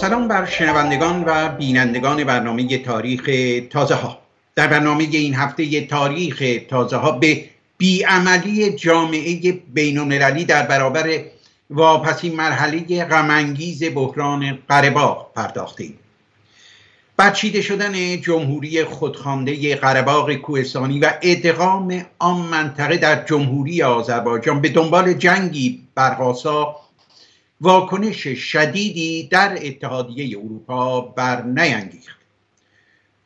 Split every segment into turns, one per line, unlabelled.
سلام بر شنوندگان و بینندگان برنامه تاریخ تازه ها در برنامه این هفته تاریخ تازه ها به بیعملی جامعه بین در برابر واپسین مرحله غمانگیز بحران قرباق پرداختیم. برچیده شدن جمهوری خودخوانده قرباق کوهستانی و ادغام آن منطقه در جمهوری آذربایجان به دنبال جنگی برقاسا واکنش شدیدی در اتحادیه اروپا بر نینگیخت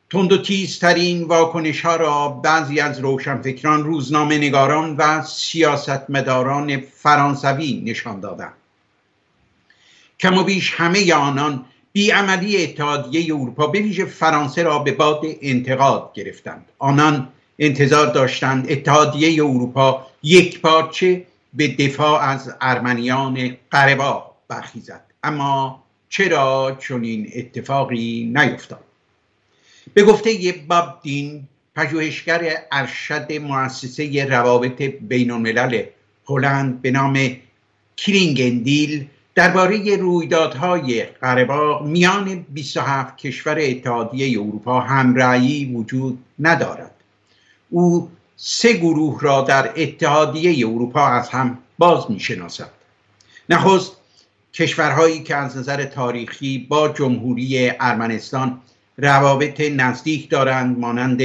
تند و تیزترین واکنش ها را بعضی از روشنفکران روزنامه نگاران و سیاستمداران فرانسوی نشان دادند. کم و بیش همه آنان بیعملی اتحادیه اروپا به ویژه فرانسه را به باد انتقاد گرفتند. آنان انتظار داشتند اتحادیه اروپا یک پارچه به دفاع از ارمنیان قربا برخیزد. اما چرا چنین اتفاقی نیفتاد؟ به گفته باب دین پژوهشگر ارشد مؤسسه روابط بین الملل هلند به نام کلینگندیل درباره رویدادهای قرباق میان 27 کشور اتحادیه اروپا همرأیی وجود ندارد. او سه گروه را در اتحادیه اروپا از هم باز می شناسد نخست کشورهایی که از نظر تاریخی با جمهوری ارمنستان روابط نزدیک دارند مانند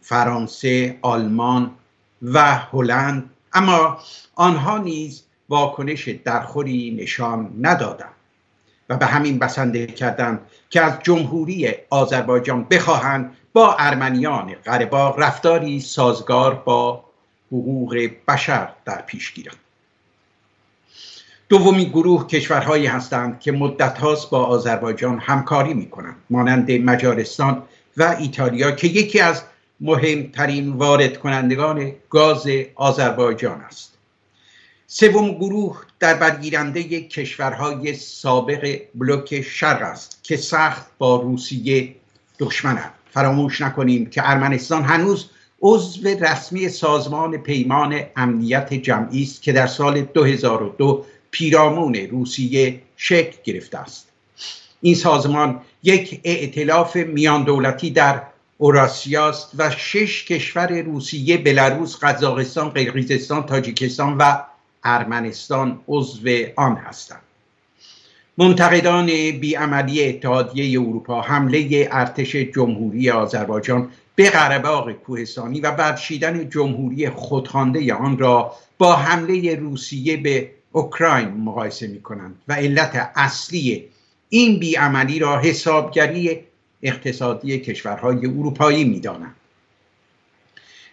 فرانسه، آلمان و هلند اما آنها نیز واکنش درخوری نشان ندادند و به همین بسنده کردند که از جمهوری آذربایجان بخواهند با ارمنیان قرباق رفتاری سازگار با حقوق بشر در پیش گیرند. دومی گروه کشورهایی هستند که مدت هاست با آذربایجان همکاری می کنند مانند مجارستان و ایتالیا که یکی از مهمترین وارد کنندگان گاز آذربایجان است. سوم گروه در برگیرنده کشورهای سابق بلوک شرق است که سخت با روسیه دشمنند فراموش نکنیم که ارمنستان هنوز عضو رسمی سازمان پیمان امنیت جمعی است که در سال 2002 پیرامون روسیه شکل گرفته است. این سازمان یک ائتلاف میان دولتی در اوراسیاست و شش کشور روسیه بلاروس قزاقستان قرقیزستان تاجیکستان و ارمنستان عضو آن هستند. منتقدان بیعملی اتحادیه اروپا حمله ارتش جمهوری آذربایجان به قرباق کوهستانی و برچیدن جمهوری خودخوانده آن را با حمله روسیه به اوکراین مقایسه می کنند و علت اصلی این بیعملی را حسابگری اقتصادی کشورهای اروپایی می دانند.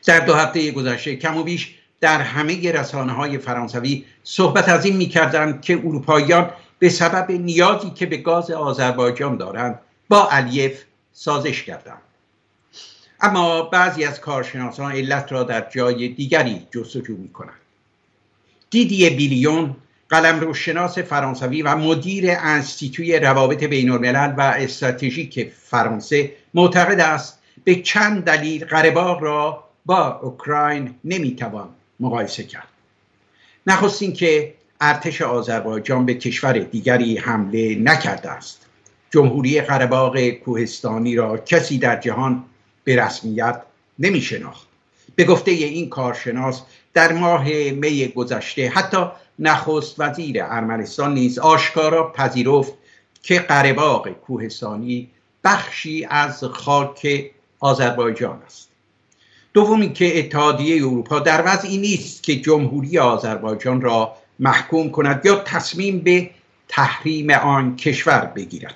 در دو هفته گذشته کم و بیش در همه رسانه های فرانسوی صحبت از این می‌کردند که اروپاییان به سبب نیازی که به گاز آذربایجان دارند با علیف سازش کردند اما بعضی از کارشناسان علت را در جای دیگری جستجو می کنند دیدی بیلیون قلم شناس فرانسوی و مدیر انستیتوی روابط بین الملل و استراتژیک فرانسه معتقد است به چند دلیل قرباق را با اوکراین نمی‌توان مقایسه کرد. نخست که ارتش آذربایجان به کشور دیگری حمله نکرده است. جمهوری قرباق کوهستانی را کسی در جهان به رسمیت نمی شناخت به گفته این کارشناس در ماه می گذشته حتی نخست وزیر ارمنستان نیز آشکارا پذیرفت که قرباق کوهستانی بخشی از خاک آذربایجان است. دومی که اتحادیه اروپا در وضعی نیست که جمهوری آذربایجان را محکوم کند یا تصمیم به تحریم آن کشور بگیرد.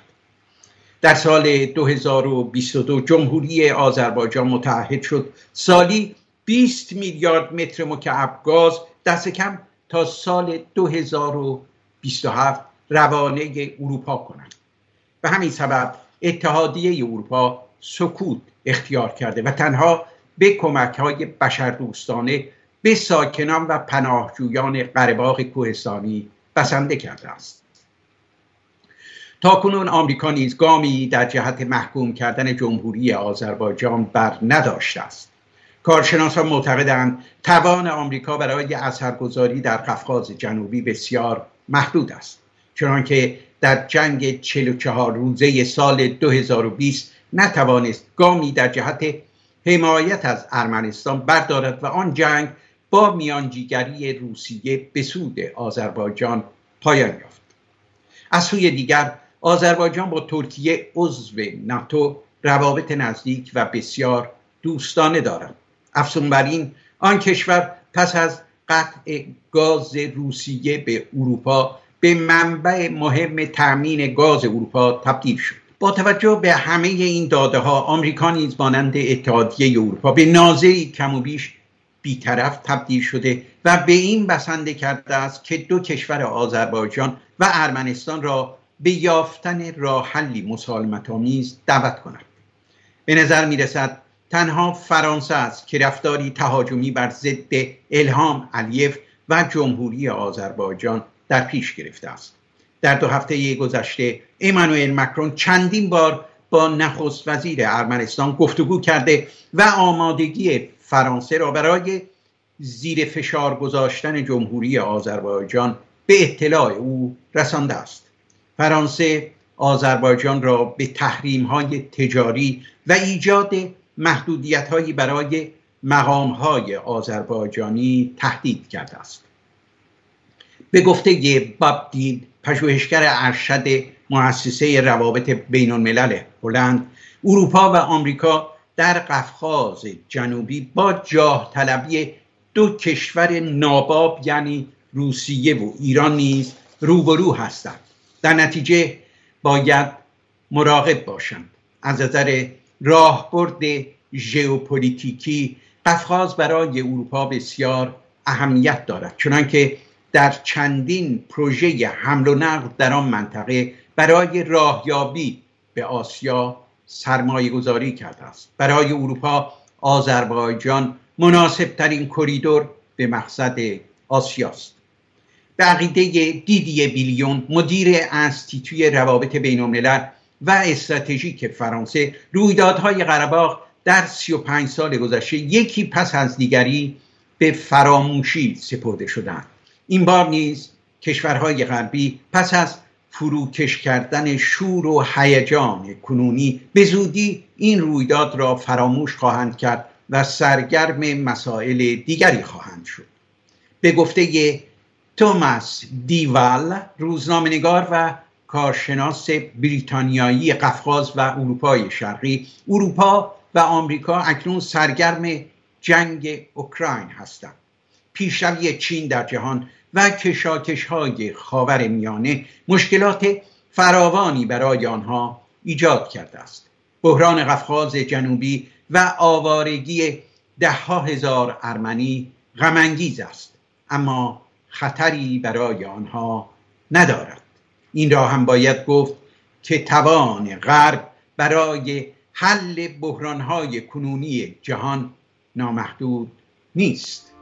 در سال 2022 جمهوری آذربایجان متعهد شد. سالی 20 میلیارد متر مکعب گاز دست کم تا سال 2027 روانه اروپا کنند. به همین سبب اتحادیه اروپا سکوت اختیار کرده و تنها به کمک های بشردوستانه به ساکنان و پناهجویان قرباق کوهستانی بسنده کرده است. تا کنون آمریکا نیز گامی در جهت محکوم کردن جمهوری آذربایجان بر نداشته است. کارشناسان معتقدند توان آمریکا برای اثرگذاری در قفقاز جنوبی بسیار محدود است چنانکه در جنگ 44 روزه سال 2020 نتوانست گامی در جهت حمایت از ارمنستان بردارد و آن جنگ با میانجیگری روسیه به سود آذربایجان پایان یافت. از سوی دیگر آذربایجان با ترکیه عضو ناتو روابط نزدیک و بسیار دوستانه دارد. افزون بر این آن کشور پس از قطع گاز روسیه به اروپا به منبع مهم تأمین گاز اروپا تبدیل شد. با توجه به همه این داده ها آمریکا نیز مانند اتحادیه اروپا به نازعی کم و بیش بیطرف تبدیل شده و به این بسنده کرده است که دو کشور آذربایجان و ارمنستان را به یافتن راه حلی مسالمت آمیز دعوت کند. به نظر می رسد تنها فرانسه است که رفتاری تهاجمی بر ضد الهام علیف و جمهوری آذربایجان در پیش گرفته است. در دو هفته گذشته ایمانوئل مکرون چندین بار با نخست وزیر ارمنستان گفتگو کرده و آمادگی فرانسه را برای زیر فشار گذاشتن جمهوری آذربایجان به اطلاع او رسانده است. فرانسه آذربایجان را به تحریم های تجاری و ایجاد محدودیت هایی برای مقام های آذربایجانی تهدید کرده است. به گفته باب دید پژوهشگر ارشد مؤسسه روابط بین الملل هلند اروپا و آمریکا در قفقاز جنوبی با جاه طلبی دو کشور ناباب یعنی روسیه و ایران نیز روبرو هستند. در نتیجه باید مراقب باشند. از نظر راهبرد ژئوپلیتیکی قفقاز برای اروپا بسیار اهمیت دارد چنانکه در چندین پروژه حمل و نقل در آن منطقه برای راهیابی به آسیا سرمایه گذاری کرده است. برای اروپا آذربایجان مناسب ترین کریدور به مقصد آسیاست به عقیده دیدی بیلیون مدیر انستیتوی روابط بین الملل و استراتژیک فرانسه رویدادهای قرباق در 35 سال گذشته یکی پس از دیگری به فراموشی سپرده شدند. این بار نیز کشورهای غربی پس از فروکش کردن شور و هیجان کنونی به زودی این رویداد را فراموش خواهند کرد و سرگرم مسائل دیگری خواهند شد. به گفته توماس دیوال روزنامهنگار و کارشناس بریتانیایی قفقاز و اروپای شرقی. اروپا و آمریکا اکنون سرگرم جنگ اوکراین هستند. پیشروی چین در جهان و کشاکش های خاور میانه مشکلات فراوانی برای آنها ایجاد کرده است. بحران قفقاز جنوبی و آوارگی ده ها هزار ارمنی غمانگیز است اما خطری برای آنها ندارد. این را هم باید گفت که توان غرب برای حل بحرانهای کنونی جهان نامحدود نیست.